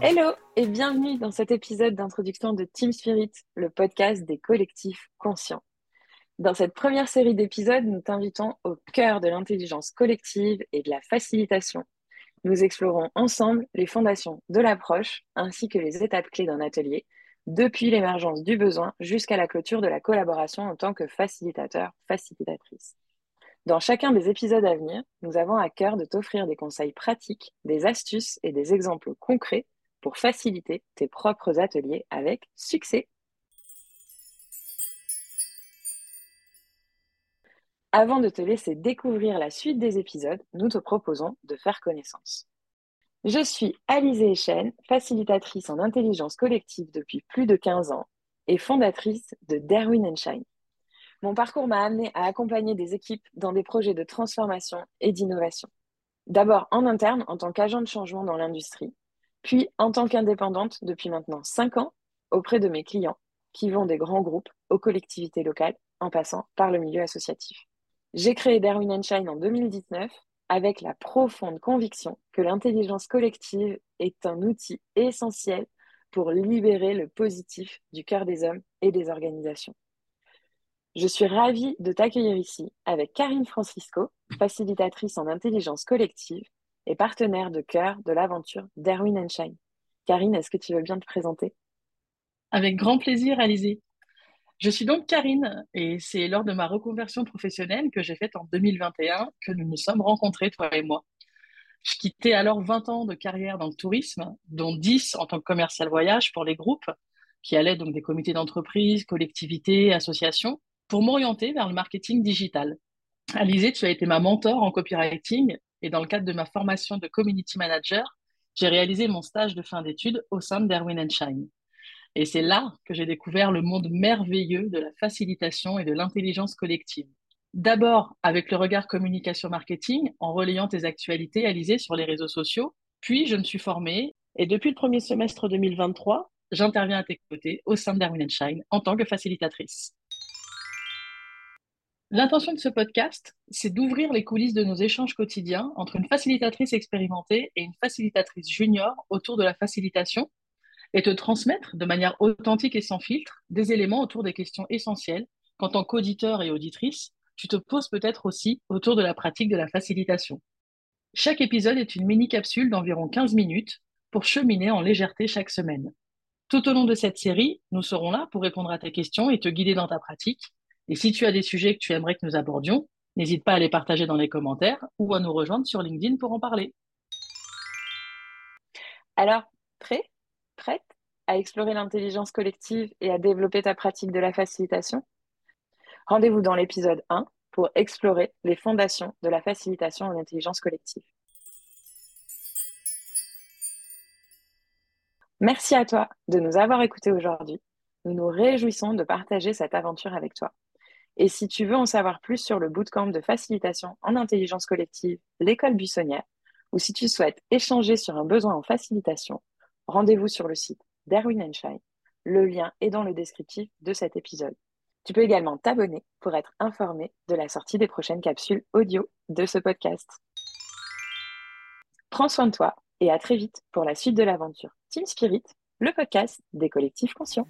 Hello et bienvenue dans cet épisode d'introduction de Team Spirit, le podcast des collectifs conscients. Dans cette première série d'épisodes, nous t'invitons au cœur de l'intelligence collective et de la facilitation. Nous explorons ensemble les fondations de l'approche ainsi que les étapes clés d'un atelier, depuis l'émergence du besoin jusqu'à la clôture de la collaboration en tant que facilitateur, facilitatrice. Dans chacun des épisodes à venir, nous avons à cœur de t'offrir des conseils pratiques, des astuces et des exemples concrets pour faciliter tes propres ateliers avec succès. Avant de te laisser découvrir la suite des épisodes, nous te proposons de faire connaissance. Je suis Alizée Echen, facilitatrice en intelligence collective depuis plus de 15 ans et fondatrice de Darwin Shine. Mon parcours m'a amené à accompagner des équipes dans des projets de transformation et d'innovation. D'abord en interne en tant qu'agent de changement dans l'industrie, puis en tant qu'indépendante depuis maintenant 5 ans auprès de mes clients qui vont des grands groupes aux collectivités locales en passant par le milieu associatif. J'ai créé Darwin Shine en 2019 avec la profonde conviction que l'intelligence collective est un outil essentiel pour libérer le positif du cœur des hommes et des organisations. Je suis ravie de t'accueillir ici avec Karine Francisco, facilitatrice en intelligence collective et partenaire de cœur de l'aventure Darwin Shine. Karine, est-ce que tu veux bien te présenter? Avec grand plaisir, Alizé. Je suis donc Karine et c'est lors de ma reconversion professionnelle que j'ai faite en 2021 que nous nous sommes rencontrés, toi et moi. Je quittais alors 20 ans de carrière dans le tourisme, dont 10 en tant que commercial voyage pour les groupes, qui allaient donc des comités d'entreprise, collectivités, associations, pour m'orienter vers le marketing digital. Alizé, tu as été ma mentor en copywriting et dans le cadre de ma formation de community manager, j'ai réalisé mon stage de fin d'études au sein de Darwin Shine. Et c'est là que j'ai découvert le monde merveilleux de la facilitation et de l'intelligence collective. D'abord avec le regard communication marketing, en relayant tes actualités alisées sur les réseaux sociaux, puis je me suis formée et depuis le premier semestre 2023, j'interviens à tes côtés au sein de Darwin Shine en tant que facilitatrice. L'intention de ce podcast, c'est d'ouvrir les coulisses de nos échanges quotidiens entre une facilitatrice expérimentée et une facilitatrice junior autour de la facilitation et te transmettre de manière authentique et sans filtre des éléments autour des questions essentielles qu'en tant qu'auditeur et auditrice, tu te poses peut-être aussi autour de la pratique de la facilitation. Chaque épisode est une mini-capsule d'environ 15 minutes pour cheminer en légèreté chaque semaine. Tout au long de cette série, nous serons là pour répondre à tes questions et te guider dans ta pratique. Et si tu as des sujets que tu aimerais que nous abordions, n'hésite pas à les partager dans les commentaires ou à nous rejoindre sur LinkedIn pour en parler. Alors, prêt Prête à explorer l'intelligence collective et à développer ta pratique de la facilitation? Rendez-vous dans l'épisode 1 pour explorer les fondations de la facilitation en intelligence collective. Merci à toi de nous avoir écoutés aujourd'hui. Nous nous réjouissons de partager cette aventure avec toi. Et si tu veux en savoir plus sur le bootcamp de facilitation en intelligence collective, l'école buissonnière, ou si tu souhaites échanger sur un besoin en facilitation, rendez-vous sur le site d'Erwin Shine. Le lien est dans le descriptif de cet épisode. Tu peux également t'abonner pour être informé de la sortie des prochaines capsules audio de ce podcast. Prends soin de toi et à très vite pour la suite de l'aventure Team Spirit, le podcast des collectifs conscients.